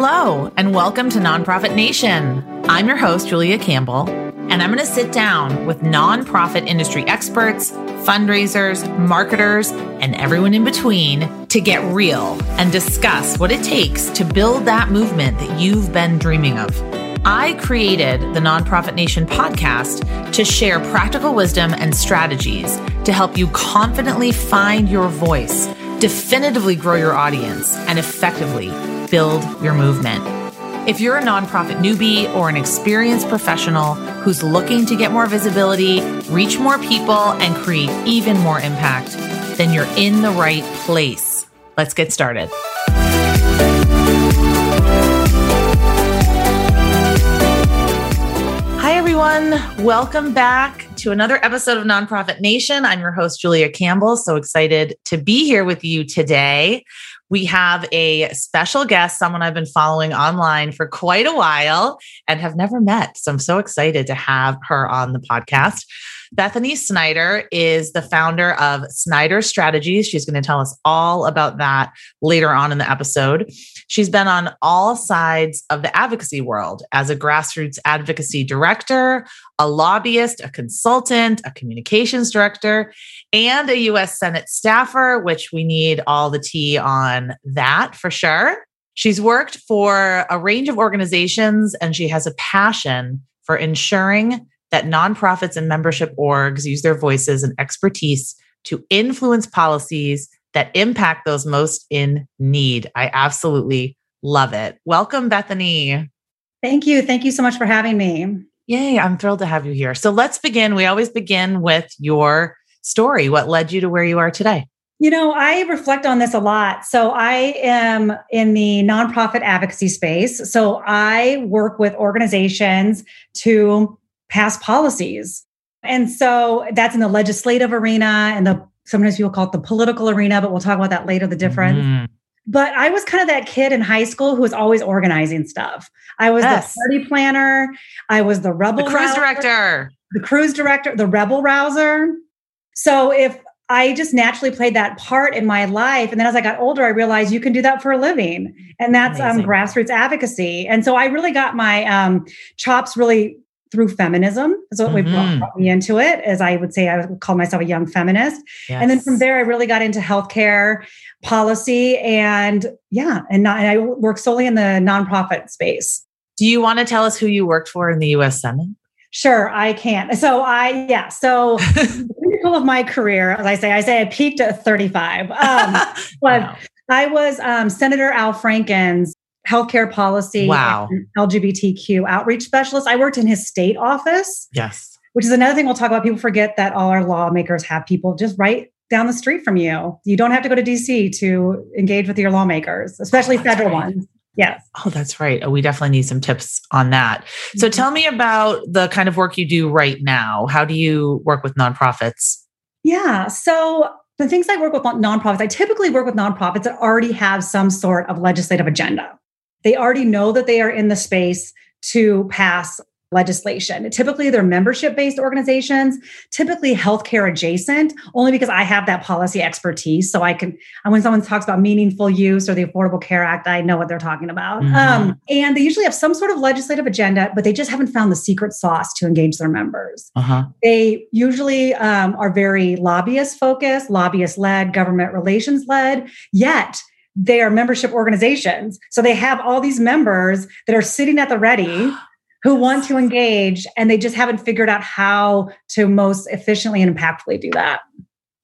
Hello, and welcome to Nonprofit Nation. I'm your host, Julia Campbell, and I'm going to sit down with nonprofit industry experts, fundraisers, marketers, and everyone in between to get real and discuss what it takes to build that movement that you've been dreaming of. I created the Nonprofit Nation podcast to share practical wisdom and strategies to help you confidently find your voice, definitively grow your audience, and effectively build your movement. If you're a nonprofit newbie or an experienced professional who's looking to get more visibility, reach more people, and create even more impact, then you're in the right place. Let's get started. Hi, everyone. Welcome back to another episode of Nonprofit Nation. I'm your host, Julia Campbell. So excited to be here with you today. We have a special guest, someone I've been following online for quite a while and have never met. So I'm so excited to have her on the podcast. Bethany Snyder is the founder of Snyder Strategies. She's going to tell us all about that later on in the episode. She's been on all sides of the advocacy world as a grassroots advocacy director, a lobbyist, a consultant, a communications director, and a US Senate staffer, which we need all the tea on that for sure. She's worked for a range of organizations and she has a passion for ensuring that nonprofits and membership orgs use their voices and expertise to influence policies that impact those most in need. I absolutely love it. Welcome, Bethany. Thank you. Thank you so much for having me. Yay, I'm thrilled to have you here. So let's begin. We always begin with your story. What led you to where you are today? You know, I reflect on this a lot. So, I am in the nonprofit advocacy space. So, I work with organizations to pass policies. And so that's in the legislative arena and the sometimes people call it the political arena, but we'll talk about that later, the difference. Mm. But I was kind of that kid in high school who was always organizing stuff. I was yes. the party planner. I was the rebel the cruise rouser, director, the cruise director, the rebel rouser. So if I just naturally played that part in my life. And then as I got older, I realized you can do that for a living. And that's um, grassroots advocacy. And so I really got my um, chops really through feminism is what mm-hmm. brought me into it as i would say i would call myself a young feminist yes. and then from there i really got into healthcare policy and yeah and, not, and i work solely in the nonprofit space do you want to tell us who you worked for in the us senate sure i can so i yeah so of my career as i say i say i peaked at 35 um, but wow. I was um, Senator Al Franken's healthcare policy, wow. LGBTQ outreach specialist. I worked in his state office. Yes. Which is another thing we'll talk about. People forget that all our lawmakers have people just right down the street from you. You don't have to go to DC to engage with your lawmakers, especially oh, federal right. ones. Yes. Oh, that's right. Oh, we definitely need some tips on that. So mm-hmm. tell me about the kind of work you do right now. How do you work with nonprofits? Yeah. So the things I work with nonprofits, I typically work with nonprofits that already have some sort of legislative agenda. They already know that they are in the space to pass legislation. Typically, they're membership based organizations, typically healthcare adjacent, only because I have that policy expertise. So I can, when someone talks about meaningful use or the Affordable Care Act, I know what they're talking about. Mm-hmm. Um, and they usually have some sort of legislative agenda, but they just haven't found the secret sauce to engage their members. Uh-huh. They usually um, are very lobbyist focused, lobbyist led, government relations led, yet they are membership organizations. So they have all these members that are sitting at the ready who want to engage and they just haven't figured out how to most efficiently and impactfully do that.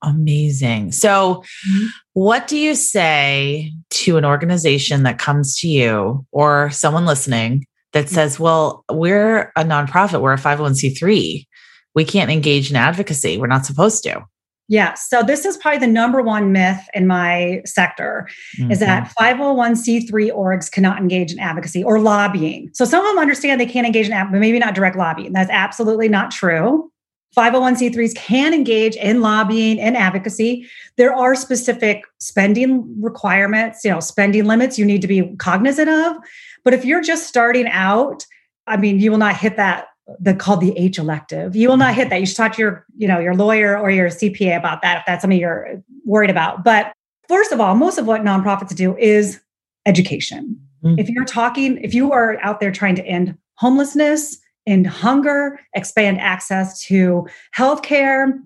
Amazing. So, mm-hmm. what do you say to an organization that comes to you or someone listening that mm-hmm. says, Well, we're a nonprofit, we're a 501c3. We can't engage in advocacy. We're not supposed to. Yeah. So this is probably the number one myth in my sector mm-hmm. is that 501c3 orgs cannot engage in advocacy or lobbying. So some of them understand they can't engage in but maybe not direct lobbying. That's absolutely not true. 501c3s can engage in lobbying and advocacy. There are specific spending requirements, you know, spending limits you need to be cognizant of. But if you're just starting out, I mean, you will not hit that the called the H election. You will not hit that. You should talk to your, you know, your lawyer or your CPA about that if that's something you're worried about. But first of all, most of what nonprofits do is education. Mm-hmm. If you're talking, if you are out there trying to end homelessness, end hunger, expand access to healthcare,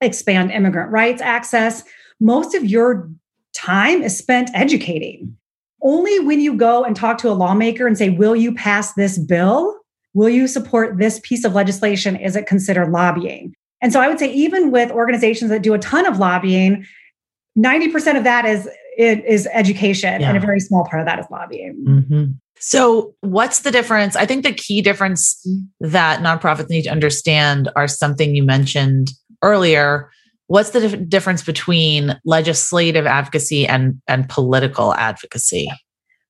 expand immigrant rights access, most of your time is spent educating. Only when you go and talk to a lawmaker and say, Will you pass this bill? Will you support this piece of legislation? Is it considered lobbying? And so I would say, even with organizations that do a ton of lobbying, 90% of that is is education yeah. and a very small part of that is lobbying mm-hmm. so what's the difference i think the key difference that nonprofits need to understand are something you mentioned earlier what's the dif- difference between legislative advocacy and and political advocacy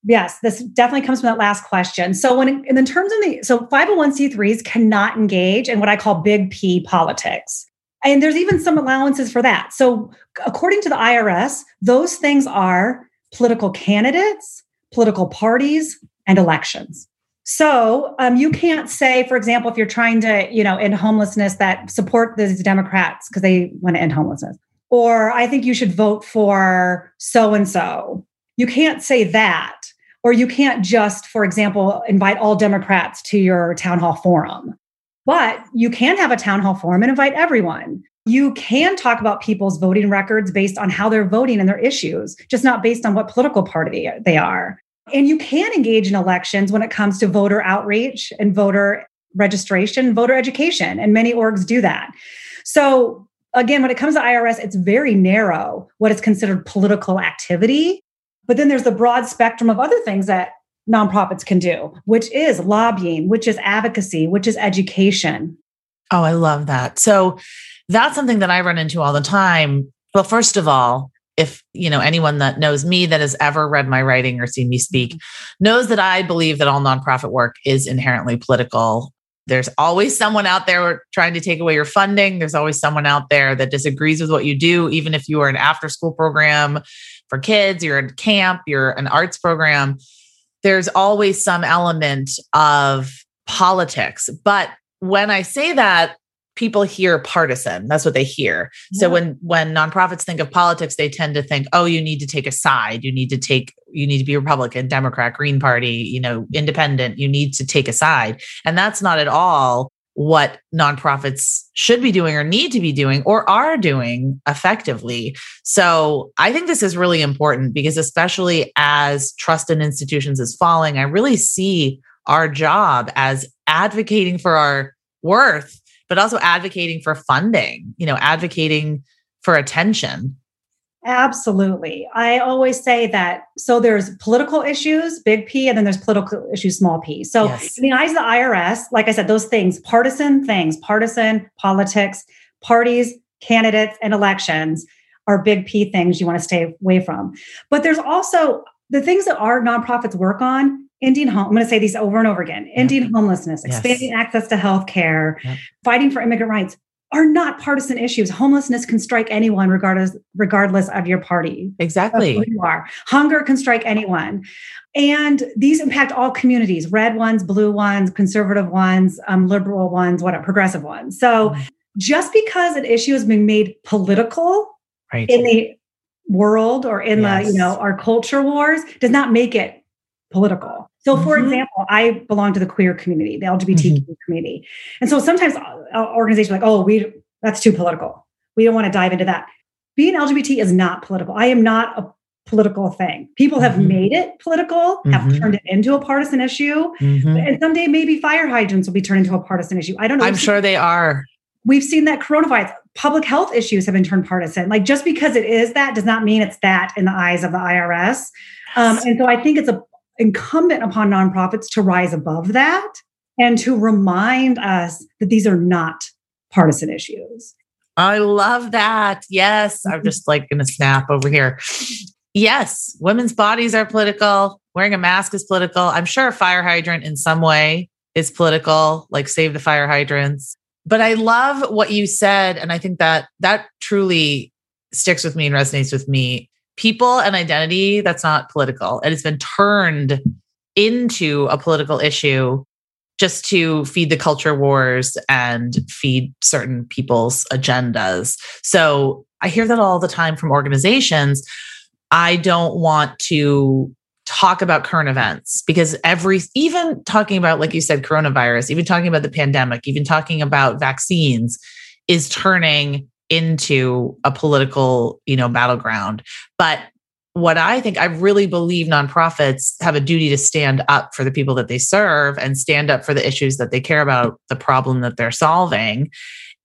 Yes, this definitely comes from that last question. So, when in terms of the so 501c3s cannot engage in what I call big P politics. And there's even some allowances for that. So, according to the IRS, those things are political candidates, political parties, and elections. So um, you can't say, for example, if you're trying to, you know, end homelessness, that support the Democrats because they want to end homelessness, or I think you should vote for so and so. You can't say that, or you can't just, for example, invite all Democrats to your town hall forum. But you can have a town hall forum and invite everyone. You can talk about people's voting records based on how they're voting and their issues, just not based on what political party they are. And you can engage in elections when it comes to voter outreach and voter registration, voter education, and many orgs do that. So, again, when it comes to IRS, it's very narrow what is considered political activity. But then there's the broad spectrum of other things that nonprofits can do, which is lobbying, which is advocacy, which is education. Oh, I love that. So that's something that I run into all the time. Well, first of all, if you know anyone that knows me that has ever read my writing or seen me speak knows that I believe that all nonprofit work is inherently political. There's always someone out there trying to take away your funding. There's always someone out there that disagrees with what you do, even if you are an after school program for kids, you're a camp, you're an arts program there's always some element of politics. But when I say that, people hear partisan. That's what they hear. Yeah. So when when nonprofits think of politics, they tend to think, oh, you need to take a side. You need to take, you need to be Republican, Democrat, Green Party, you know, independent. You need to take a side. And that's not at all what nonprofits should be doing or need to be doing or are doing effectively. So I think this is really important because, especially as trust in institutions is falling, I really see our job as advocating for our worth, but also advocating for funding, you know, advocating for attention. Absolutely. I always say that. So there's political issues, big P, and then there's political issues, small p. So yes. in the eyes of the IRS, like I said, those things, partisan things, partisan politics, parties, candidates, and elections are big P things you want to stay away from. But there's also the things that our nonprofits work on ending home. I'm going to say these over and over again ending homelessness, expanding yes. access to health care, yep. fighting for immigrant rights are not partisan issues. Homelessness can strike anyone, regardless regardless of your party. Exactly, who you are. Hunger can strike anyone, and these impact all communities: red ones, blue ones, conservative ones, um, liberal ones, whatever, progressive ones. So, mm-hmm. just because an issue has been made political right. in the world or in yes. the you know our culture wars does not make it political. So, for mm-hmm. example, I belong to the queer community, the LGBTQ mm-hmm. community, and so sometimes uh, organizations like, "Oh, we that's too political. We don't want to dive into that." Being LGBT is not political. I am not a political thing. People have mm-hmm. made it political, have mm-hmm. turned it into a partisan issue, mm-hmm. and someday maybe fire hydrants will be turned into a partisan issue. I don't know. I'm sure they are. We've seen that coronavirus, public health issues have been turned partisan. Like just because it is that does not mean it's that in the eyes of the IRS. Um, and so I think it's a incumbent upon nonprofits to rise above that and to remind us that these are not partisan issues. I love that. Yes. I'm just like going to snap over here. Yes, women's bodies are political. Wearing a mask is political. I'm sure a fire hydrant in some way is political, like save the fire hydrants. But I love what you said. And I think that that truly sticks with me and resonates with me people and identity that's not political. And It has been turned into a political issue just to feed the culture wars and feed certain people's agendas. So I hear that all the time from organizations. I don't want to talk about current events because every even talking about like you said coronavirus even talking about the pandemic even talking about vaccines is turning into a political you know battleground but what i think i really believe nonprofits have a duty to stand up for the people that they serve and stand up for the issues that they care about the problem that they're solving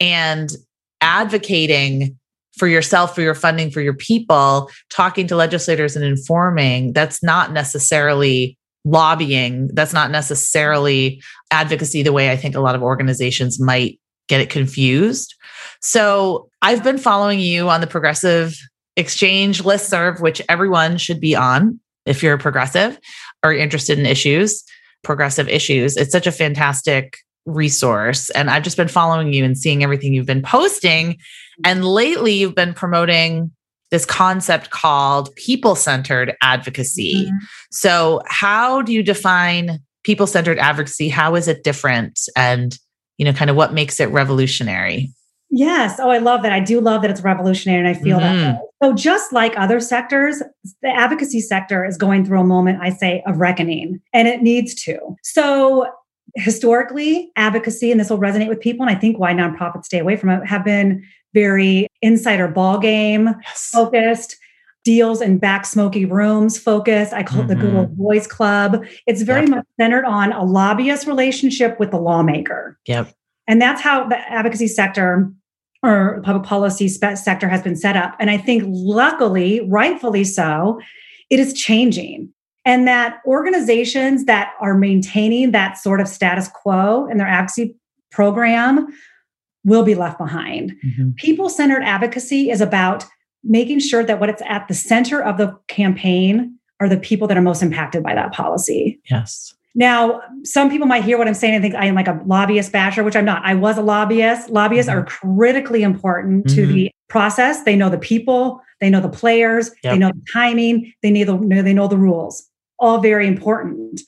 and advocating for yourself, for your funding, for your people, talking to legislators and informing, that's not necessarily lobbying. That's not necessarily advocacy the way I think a lot of organizations might get it confused. So I've been following you on the Progressive Exchange list serve, which everyone should be on if you're a progressive or interested in issues, progressive issues. It's such a fantastic resource. And I've just been following you and seeing everything you've been posting. And lately, you've been promoting this concept called people centered advocacy. Mm-hmm. So, how do you define people centered advocacy? How is it different? And, you know, kind of what makes it revolutionary? Yes. Oh, I love that. I do love that it's revolutionary and I feel mm-hmm. that. So, just like other sectors, the advocacy sector is going through a moment, I say, of reckoning, and it needs to. So, historically, advocacy, and this will resonate with people, and I think why nonprofits stay away from it, have been very insider ball game yes. focused deals in back smoky rooms focused. I call mm-hmm. it the good old mm-hmm. boys club. It's very yep. much centered on a lobbyist relationship with the lawmaker. Yep. And that's how the advocacy sector or public policy sector has been set up. And I think luckily, rightfully so, it is changing and that organizations that are maintaining that sort of status quo in their advocacy program will be left behind. Mm-hmm. People centered advocacy is about making sure that what it's at the center of the campaign are the people that are most impacted by that policy. Yes. Now, some people might hear what I'm saying and think I am like a lobbyist basher, which I'm not. I was a lobbyist. Lobbyists mm-hmm. are critically important mm-hmm. to the process. They know the people, they know the players, yep. they know the timing, they know the, they know the rules all very important.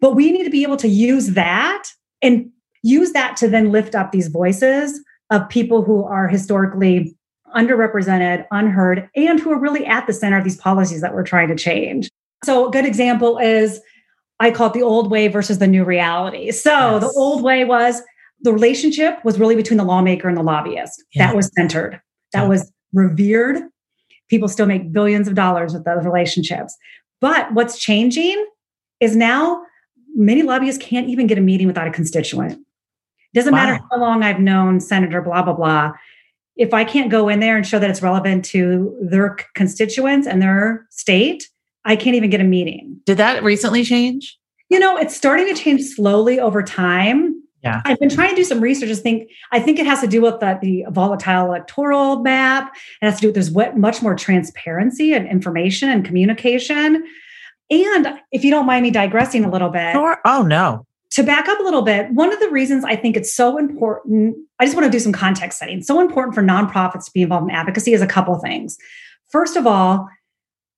But we need to be able to use that and use that to then lift up these voices of people who are historically underrepresented, unheard, and who are really at the center of these policies that we're trying to change. So, a good example is I call it the old way versus the new reality. So, yes. the old way was the relationship was really between the lawmaker and the lobbyist. Yeah. That was centered, that yeah. was revered. People still make billions of dollars with those relationships. But what's changing is now many lobbyists can't even get a meeting without a constituent. It doesn't wow. matter how long I've known Senator blah, blah, blah. If I can't go in there and show that it's relevant to their constituents and their state, I can't even get a meeting. Did that recently change? You know, it's starting to change slowly over time. Yeah. I've been trying to do some research. I think I think it has to do with the, the volatile electoral map. It has to do with there's what, much more transparency and information and communication. And if you don't mind me digressing a little bit. Sure. Oh no. To back up a little bit, one of the reasons I think it's so important, I just want to do some context setting. So important for nonprofits to be involved in advocacy is a couple things. First of all,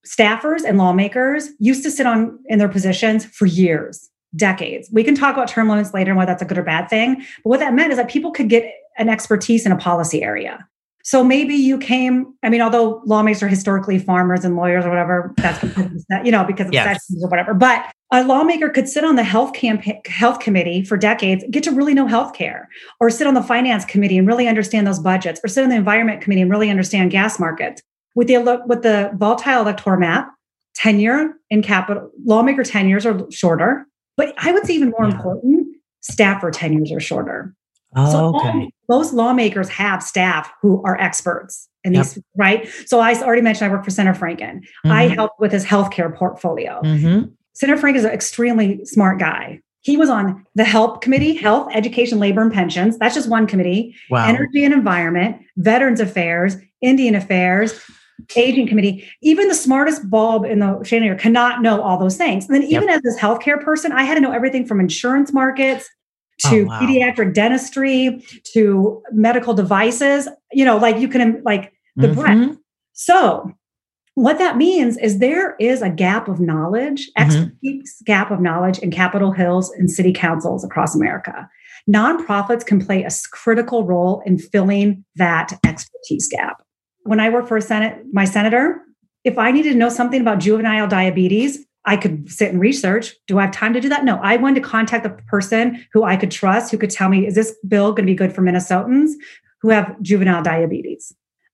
staffers and lawmakers used to sit on in their positions for years decades. We can talk about term limits later and whether that's a good or bad thing. But what that meant is that people could get an expertise in a policy area. So maybe you came, I mean, although lawmakers are historically farmers and lawyers or whatever, that's you know, because of yes. or whatever. But a lawmaker could sit on the health campaign, health committee for decades, get to really know healthcare, or sit on the finance committee and really understand those budgets, or sit on the environment committee and really understand gas markets. With the with the volatile electoral map, tenure in capital lawmaker tenures are shorter. But I would say even more yeah. important, staffer tenures are shorter. Oh, so okay. All, most lawmakers have staff who are experts in yep. these, right? So I already mentioned I work for Senator Franken. Mm-hmm. I help with his healthcare portfolio. Mm-hmm. Senator Frank is an extremely smart guy. He was on the HELP committee, health, education, labor, and pensions. That's just one committee. Wow. Energy and environment, veterans affairs, Indian affairs, aging committee, even the smartest bulb in the chandelier cannot know all those things. And then even yep. as this healthcare person, I had to know everything from insurance markets to oh, wow. pediatric dentistry to medical devices, you know, like you can like the mm-hmm. breadth. So what that means is there is a gap of knowledge, mm-hmm. expertise gap of knowledge in Capitol Hills and city councils across America. Nonprofits can play a critical role in filling that expertise gap when I worked for a Senate, my senator, if I needed to know something about juvenile diabetes, I could sit and research. Do I have time to do that? No, I wanted to contact the person who I could trust, who could tell me, is this bill going to be good for Minnesotans who have juvenile diabetes?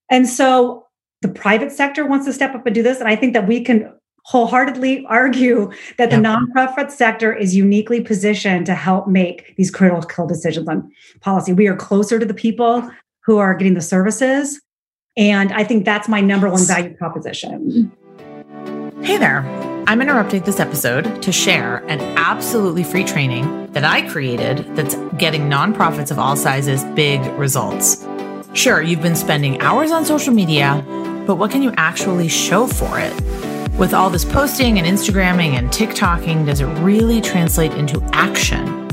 And so the private sector wants to step up and do this. And I think that we can wholeheartedly argue that the nonprofit sector is uniquely positioned to help make these critical decisions on policy. We are closer to the people who are getting the services. And I think that's my number one value proposition. Hey there. I'm interrupting this episode to share an absolutely free training that I created that's getting nonprofits of all sizes big results. Sure, you've been spending hours on social media, but what can you actually show for it? With all this posting and Instagramming and TikToking, does it really translate into action?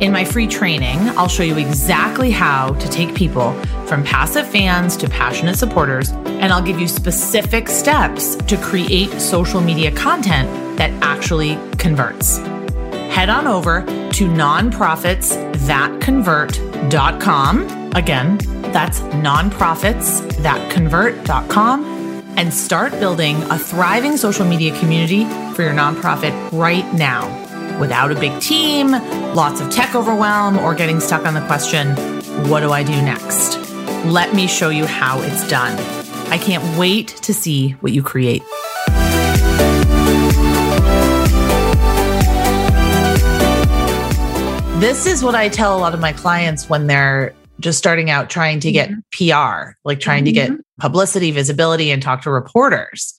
In my free training, I'll show you exactly how to take people from passive fans to passionate supporters, and I'll give you specific steps to create social media content that actually converts. Head on over to nonprofitsthatconvert.com. Again, that's nonprofitsthatconvert.com and start building a thriving social media community for your nonprofit right now without a big team, lots of tech overwhelm, or getting stuck on the question, what do I do next? Let me show you how it's done. I can't wait to see what you create. This is what I tell a lot of my clients when they're just starting out trying to get mm-hmm. PR, like trying mm-hmm. to get mm-hmm. publicity, visibility, and talk to reporters.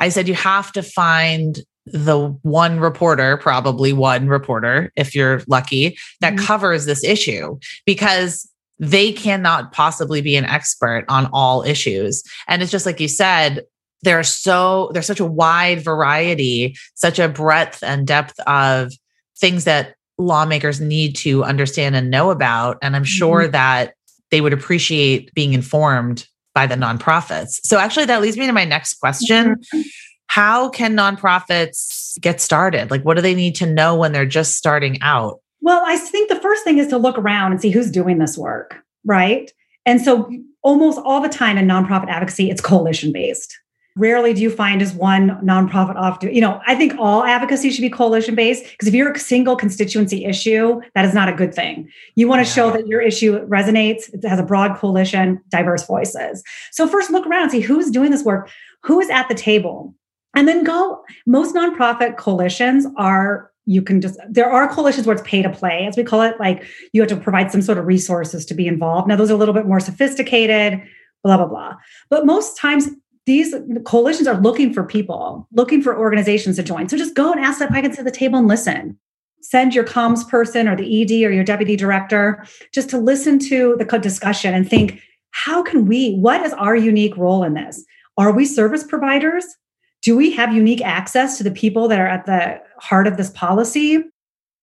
I said, you have to find the one reporter, probably one reporter, if you're lucky, that mm-hmm. covers this issue because they cannot possibly be an expert on all issues. And it's just like you said, there's so there's such a wide variety, such a breadth and depth of things that lawmakers need to understand and know about. And I'm sure mm-hmm. that they would appreciate being informed by the nonprofits. So, actually, that leads me to my next question. Mm-hmm. How can nonprofits get started? Like, what do they need to know when they're just starting out? Well, I think the first thing is to look around and see who's doing this work, right? And so, almost all the time in nonprofit advocacy, it's coalition based rarely do you find as one nonprofit off to, you know, I think all advocacy should be coalition based because if you're a single constituency issue, that is not a good thing. You want to yeah. show that your issue resonates, it has a broad coalition, diverse voices. So first look around and see who's doing this work, who is at the table. And then go, most nonprofit coalitions are you can just there are coalitions where it's pay to play as we call it like you have to provide some sort of resources to be involved now those are a little bit more sophisticated blah blah blah but most times these coalitions are looking for people, looking for organizations to join. So just go and ask that I can sit at the table and listen. Send your comms person or the ED or your deputy director just to listen to the discussion and think, how can we, what is our unique role in this? Are we service providers? Do we have unique access to the people that are at the heart of this policy?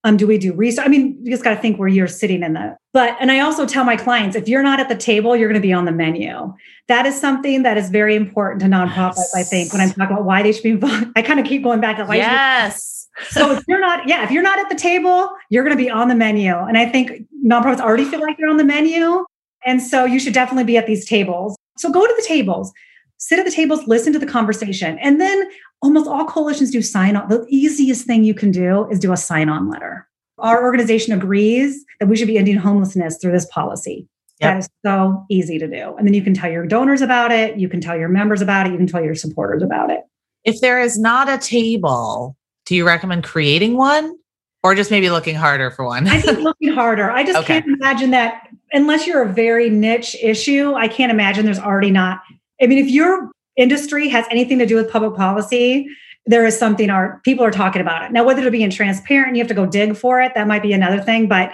Um, do we do research? I mean, you just got to think where you're sitting in the. But and I also tell my clients, if you're not at the table, you're going to be on the menu. That is something that is very important to nonprofits. Yes. I think when I'm talking about why they should be involved, I kind of keep going back to why. Yes. so if you're not, yeah, if you're not at the table, you're going to be on the menu. And I think nonprofits already feel like they're on the menu, and so you should definitely be at these tables. So go to the tables sit at the tables, listen to the conversation. And then almost all coalitions do sign on. The easiest thing you can do is do a sign on letter. Our organization agrees that we should be ending homelessness through this policy. Yep. That is so easy to do. And then you can tell your donors about it, you can tell your members about it, you can tell your supporters about it. If there is not a table, do you recommend creating one or just maybe looking harder for one? I think looking harder. I just okay. can't imagine that unless you're a very niche issue, I can't imagine there's already not I mean, if your industry has anything to do with public policy, there is something our people are talking about it. Now, whether to be in transparent, you have to go dig for it. That might be another thing, but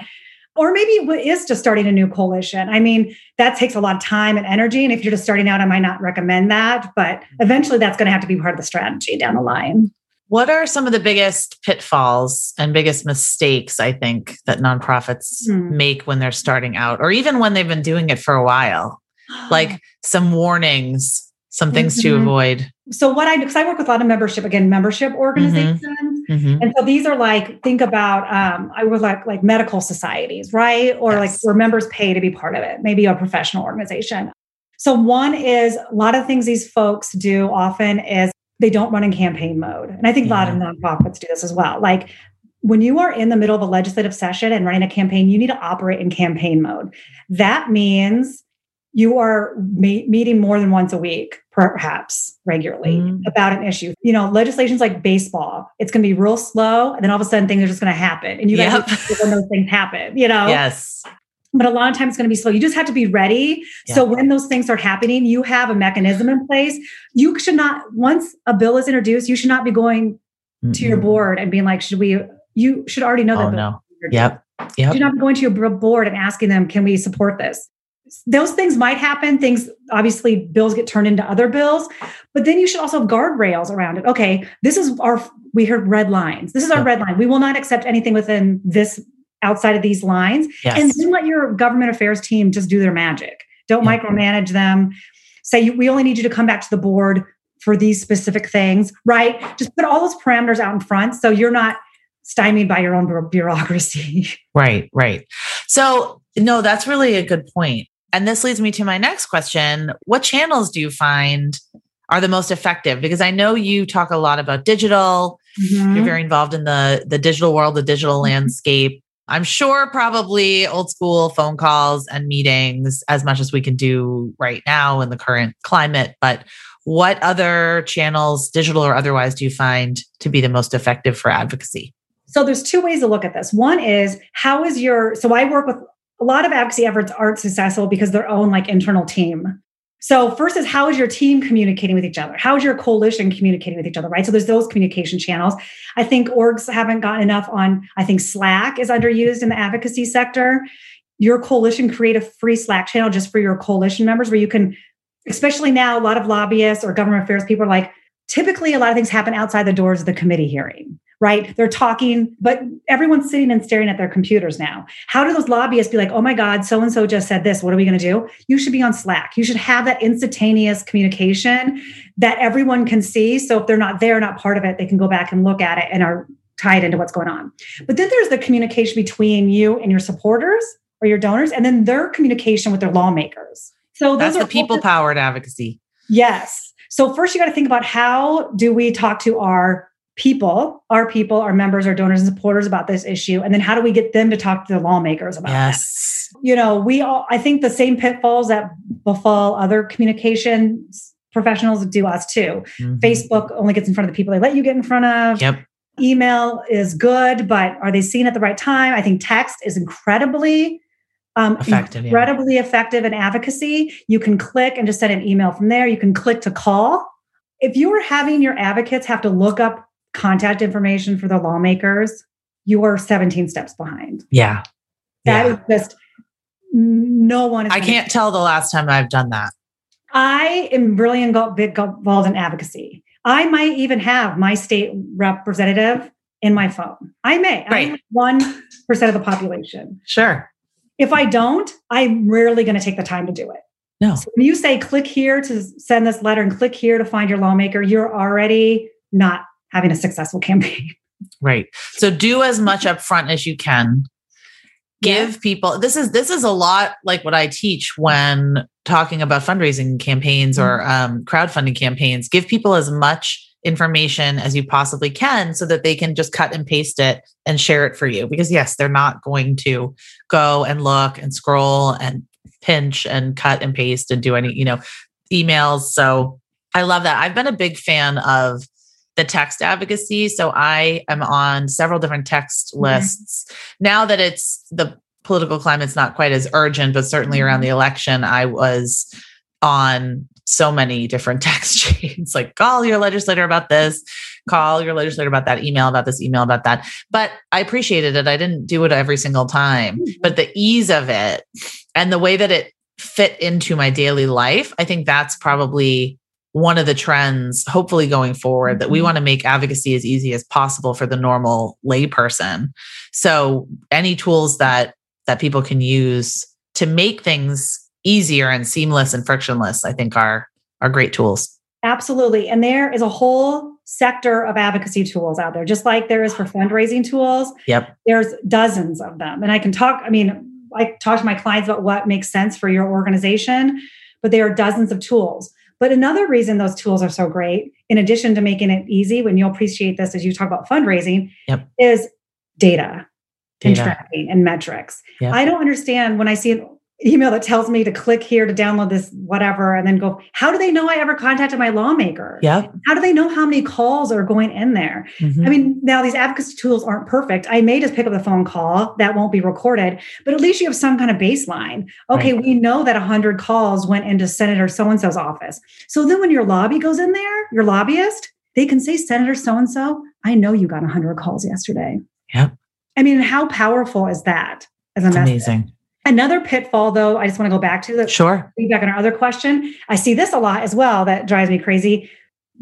or maybe it is just starting a new coalition. I mean, that takes a lot of time and energy. And if you're just starting out, I might not recommend that, but eventually that's going to have to be part of the strategy down the line. What are some of the biggest pitfalls and biggest mistakes I think that nonprofits hmm. make when they're starting out, or even when they've been doing it for a while? Like some warnings, some things mm-hmm. to avoid? So what I because I work with a lot of membership again, membership mm-hmm. organizations. Mm-hmm. And so these are like, think about um, I would like like medical societies, right? Or yes. like where members pay to be part of it, maybe a professional organization. So one is a lot of things these folks do often is they don't run in campaign mode. And I think yeah. a lot of nonprofits do this as well. Like when you are in the middle of a legislative session and running a campaign, you need to operate in campaign mode. That means you are me- meeting more than once a week, perhaps regularly, mm. about an issue. You know, legislation's like baseball. It's going to be real slow, and then all of a sudden things are just going to happen, and you yep. guys when those things happen. You know, yes. But a lot of times it's going to be slow. You just have to be ready. Yeah. So when those things start happening, you have a mechanism in place. You should not, once a bill is introduced, you should not be going mm to your board and being like, should we? You should already know that. Oh, no. Yep. Yep. You should not going to your board and asking them, can we support this? Those things might happen. Things obviously bills get turned into other bills, but then you should also have guardrails around it. Okay, this is our we heard red lines. This is our red line. We will not accept anything within this outside of these lines. Yes. And then let your government affairs team just do their magic. Don't yeah. micromanage them. Say we only need you to come back to the board for these specific things, right? Just put all those parameters out in front so you're not stymied by your own bureaucracy. Right, right. So, no, that's really a good point. And this leads me to my next question. What channels do you find are the most effective? Because I know you talk a lot about digital. Mm-hmm. You're very involved in the, the digital world, the digital mm-hmm. landscape. I'm sure probably old school phone calls and meetings as much as we can do right now in the current climate. But what other channels, digital or otherwise, do you find to be the most effective for advocacy? So there's two ways to look at this. One is how is your so I work with a lot of advocacy efforts aren't successful because their own like internal team. So first is how is your team communicating with each other? How is your coalition communicating with each other, right? So there's those communication channels. I think orgs haven't gotten enough on, I think Slack is underused in the advocacy sector. Your coalition create a free Slack channel just for your coalition members where you can, especially now, a lot of lobbyists or government affairs people are like, typically a lot of things happen outside the doors of the committee hearing right? They're talking, but everyone's sitting and staring at their computers now. How do those lobbyists be like, oh my God, so and so just said this. What are we going to do? You should be on Slack. You should have that instantaneous communication that everyone can see. So if they're not there, not part of it, they can go back and look at it and are tied into what's going on. But then there's the communication between you and your supporters or your donors, and then their communication with their lawmakers. So that's the people powered advocacy. Yes. So first you got to think about how do we talk to our people, our people, our members, our donors and supporters about this issue? And then how do we get them to talk to the lawmakers about yes. That? You know, we all, I think the same pitfalls that befall other communications professionals do us too. Mm-hmm. Facebook only gets in front of the people they let you get in front of. Yep. Email is good, but are they seen at the right time? I think text is incredibly um, effective, incredibly yeah. effective in advocacy. You can click and just send an email from there. You can click to call. If you are having your advocates have to look up contact information for the lawmakers, you are 17 steps behind. Yeah. that yeah. is just no one is I can't tell the last time I've done that. I am really involved in advocacy. I might even have my state representative in my phone. I may. Right. One percent of the population. Sure. If I don't, I'm rarely going to take the time to do it. No. So when you say click here to send this letter and click here to find your lawmaker, you're already not having a successful campaign. Right. So do as much upfront as you can. Give yeah. people this is this is a lot like what I teach when talking about fundraising campaigns mm-hmm. or um, crowdfunding campaigns. Give people as much information as you possibly can so that they can just cut and paste it and share it for you. Because yes, they're not going to go and look and scroll and pinch and cut and paste and do any, you know, emails. So I love that. I've been a big fan of the text advocacy. So I am on several different text mm-hmm. lists. Now that it's the political climate's not quite as urgent, but certainly around the mm-hmm. election, I was on so many different text chains like call your legislator about this, call your legislator about that, email about this, email about that. But I appreciated it. I didn't do it every single time, mm-hmm. but the ease of it and the way that it fit into my daily life, I think that's probably one of the trends, hopefully going forward, mm-hmm. that we mm-hmm. want to make advocacy as easy as possible for the normal layperson. So any tools that that people can use to make things easier and seamless and frictionless, I think are are great tools. Absolutely. And there is a whole sector of advocacy tools out there, just like there is for fundraising tools. Yep. There's dozens of them. And I can talk, I mean, I talk to my clients about what makes sense for your organization, but there are dozens of tools. But another reason those tools are so great, in addition to making it easy, when you'll appreciate this as you talk about fundraising, yep. is data, data. and tracking and metrics. Yep. I don't understand when I see email that tells me to click here to download this whatever and then go how do they know i ever contacted my lawmaker? Yeah. How do they know how many calls are going in there? Mm-hmm. i mean now these advocacy tools aren't perfect. I may just pick up the phone call. That won't be recorded but at least you have some kind of baseline. Okay right. we know that 100 calls went into senator so and so's office. So then when your lobby goes in there your lobbyist they can say senator so and so i know you got 100 calls yesterday. Yeah i mean how powerful is that as a amazing Another pitfall, though, I just want to go back to the sure feedback on our other question. I see this a lot as well that drives me crazy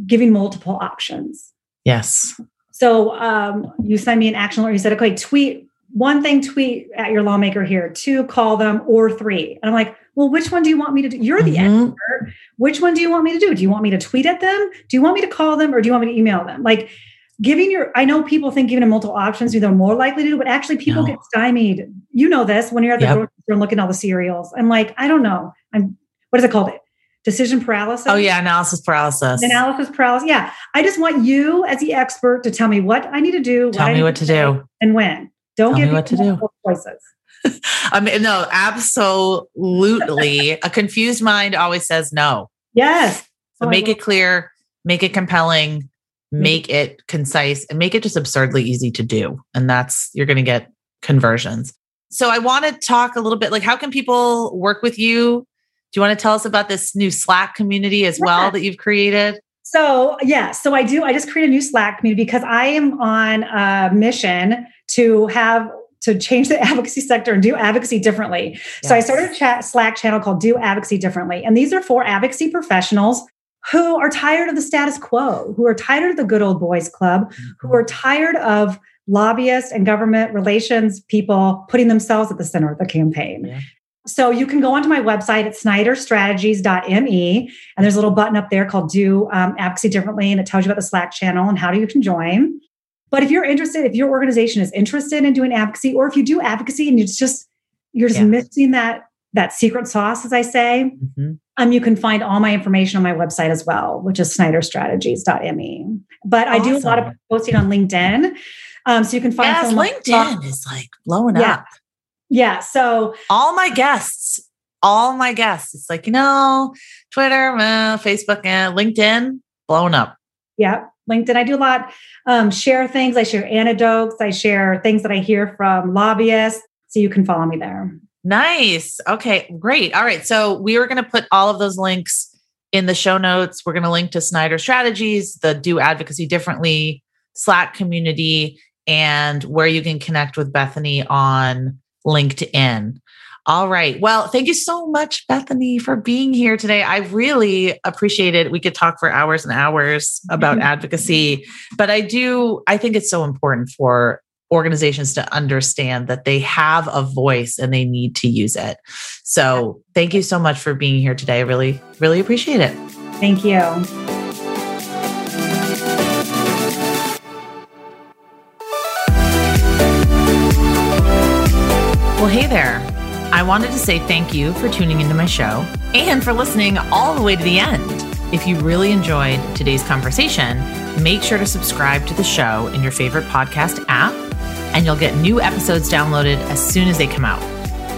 giving multiple options. Yes. So um, you send me an action alert. You said, okay, tweet one thing, tweet at your lawmaker here, two, call them, or three. And I'm like, well, which one do you want me to do? You're the mm-hmm. expert. Which one do you want me to do? Do you want me to tweet at them? Do you want me to call them or do you want me to email them? Like, giving your i know people think giving them multiple options they're more likely to do but actually people no. get stymied you know this when you're at the yep. grocery store and looking at all the cereals i'm like i don't know i'm what is it called decision paralysis oh yeah analysis paralysis analysis paralysis yeah i just want you as the expert to tell me what i need to do tell me what to do and when don't tell give me what to do choices I mean, no, absolutely. a confused mind always says no. Yes. So oh, make it clear, make it compelling. Mm-hmm. make it concise and make it just absurdly easy to do. And that's, you're going to get conversions. So I want to talk a little bit like, how can people work with you? Do you want to tell us about this new Slack community as yeah. well that you've created? So, yeah, so I do. I just created a new Slack community because I am on a mission to have to change the advocacy sector and do advocacy differently. Yes. So I started a chat Slack channel called Do Advocacy Differently. And these are for advocacy professionals who are tired of the status quo, who are tired of the good old boys club, who are tired of lobbyists and government relations people putting themselves at the center of the campaign. Yeah. So you can go onto my website at snyderstrategies.me, and there's a little button up there called Do um, Advocacy Differently, and it tells you about the Slack channel and how you can join. But if you're interested, if your organization is interested in doing advocacy, or if you do advocacy and it's just you're just yeah. missing that that secret sauce, as I say, mm-hmm. um, you can find all my information on my website as well, which is snyderstrategies.me. But awesome. I do a lot of posting on LinkedIn. Um, so you can find yes, LinkedIn is like blowing yeah. up. Yeah. So all my guests, all my guests, it's like, you know, Twitter, uh, Facebook, and uh, LinkedIn, blown up. Yeah. LinkedIn. I do a lot, um, share things. I share anecdotes. I share things that I hear from lobbyists. So you can follow me there. Nice. Okay, great. All right. So we are going to put all of those links in the show notes. We're going to link to Snyder Strategies, the Do Advocacy Differently Slack community, and where you can connect with Bethany on LinkedIn. All right. Well, thank you so much, Bethany, for being here today. I really appreciate it. We could talk for hours and hours about advocacy, but I do, I think it's so important for organizations to understand that they have a voice and they need to use it. So, thank you so much for being here today. I really, really appreciate it. Thank you. Well, hey there. I wanted to say thank you for tuning into my show and for listening all the way to the end. If you really enjoyed today's conversation, make sure to subscribe to the show in your favorite podcast app and you'll get new episodes downloaded as soon as they come out.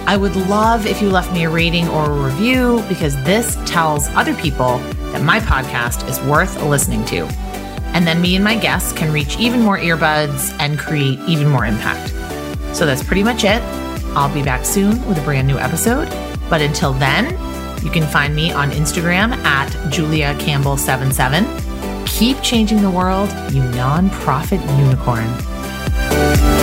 I would love if you left me a rating or a review because this tells other people that my podcast is worth listening to. And then me and my guests can reach even more earbuds and create even more impact. So that's pretty much it. I'll be back soon with a brand new episode. But until then, you can find me on Instagram at Julia Campbell77. Keep changing the world, you nonprofit unicorn.